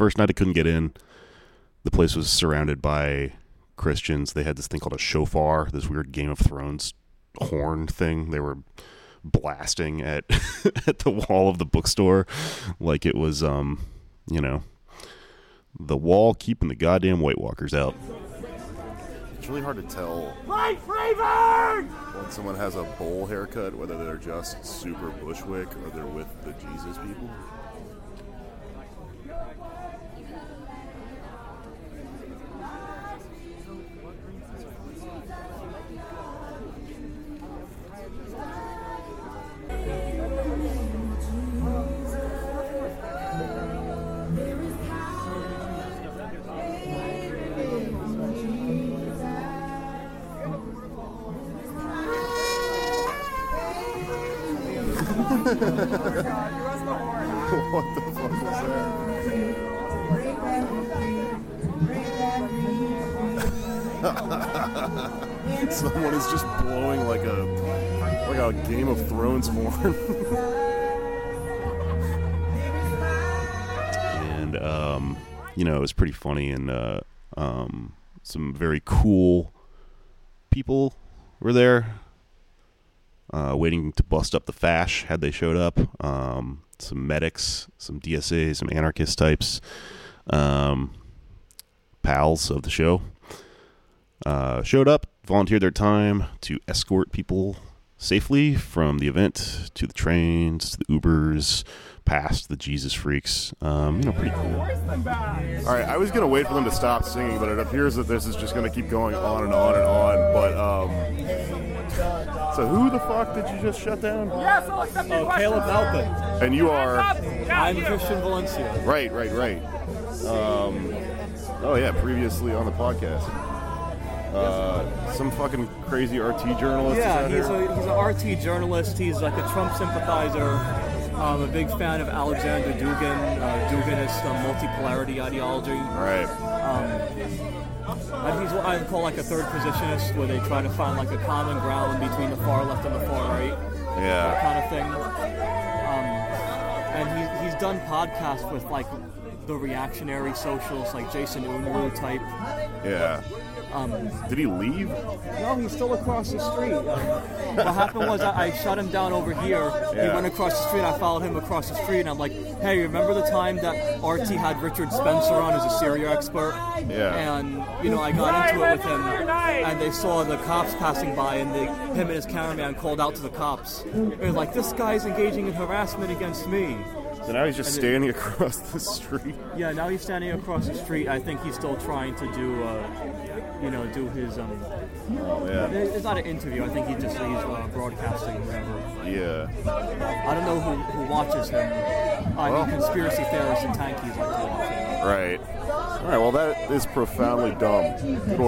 first night I couldn't get in. The place was surrounded by Christians. They had this thing called a shofar, this weird Game of Thrones horn thing. They were blasting at at the wall of the bookstore like it was um, you know, the wall keeping the goddamn White Walkers out. It's really hard to tell Light Freeburg! when someone has a bowl haircut whether they're just super Bushwick or they're with the Jesus people. What the fuck was that? Someone is just blowing like a like a Game of Thrones horn. and um, you know it was pretty funny and uh, um, some very cool people were there uh, waiting to bust up the fash had they showed up um, some medics some dsa some anarchist types um, pals of the show uh, showed up volunteered their time to escort people safely from the event to the trains to the ubers past the jesus freaks um, you know pretty cool All right, I was gonna wait for them to stop singing, but it appears that this is just gonna keep going on and on and on. But um, so who the fuck did you just shut down? Yes, I'll accept your Oh. Caleb Maupin. And you are I'm Christian Valencia. right, right, right. Um, oh yeah, previously on the podcast. Uh, some fucking crazy RT journalist is Yeah, out he's here. a he's an RT journalist. He's like a Trump sympathizer. I'm a big fan of Alexander Dugin, uh, Duginist uh, multipolarity ideology. Right. And he's what I call like a third positionist, where they try to find like a common ground between the far left and the far right. Yeah. That kind of thing. Um, and he's, he's done podcasts with like the reactionary socialists, like Jason Unruh type. Yeah. Um, Did he leave? no, he's still across the street. Um, what happened was I, I shut him down over here. He went across the street. I followed him across the street, and I'm like, "Hey, remember the time that RT had Richard Spencer on as a Syria expert?" Yeah. And you know, I got into it with him, and they saw the cops passing by, and they, him and his cameraman called out to the cops. They're like, "This guy's engaging in harassment against me." So now he's just And standing across the street. Yeah, now he's standing across the street. I think he's still trying to do, uh, you know, do his. Um, Yeah. it's not an interview. I think he just he's uh, broadcasting or whatever. Yeah. I don't know who, who watches him. I Well- mean, conspiracy theorists and tankies like to watch him. Right. All right. Well, that is profoundly dumb. Good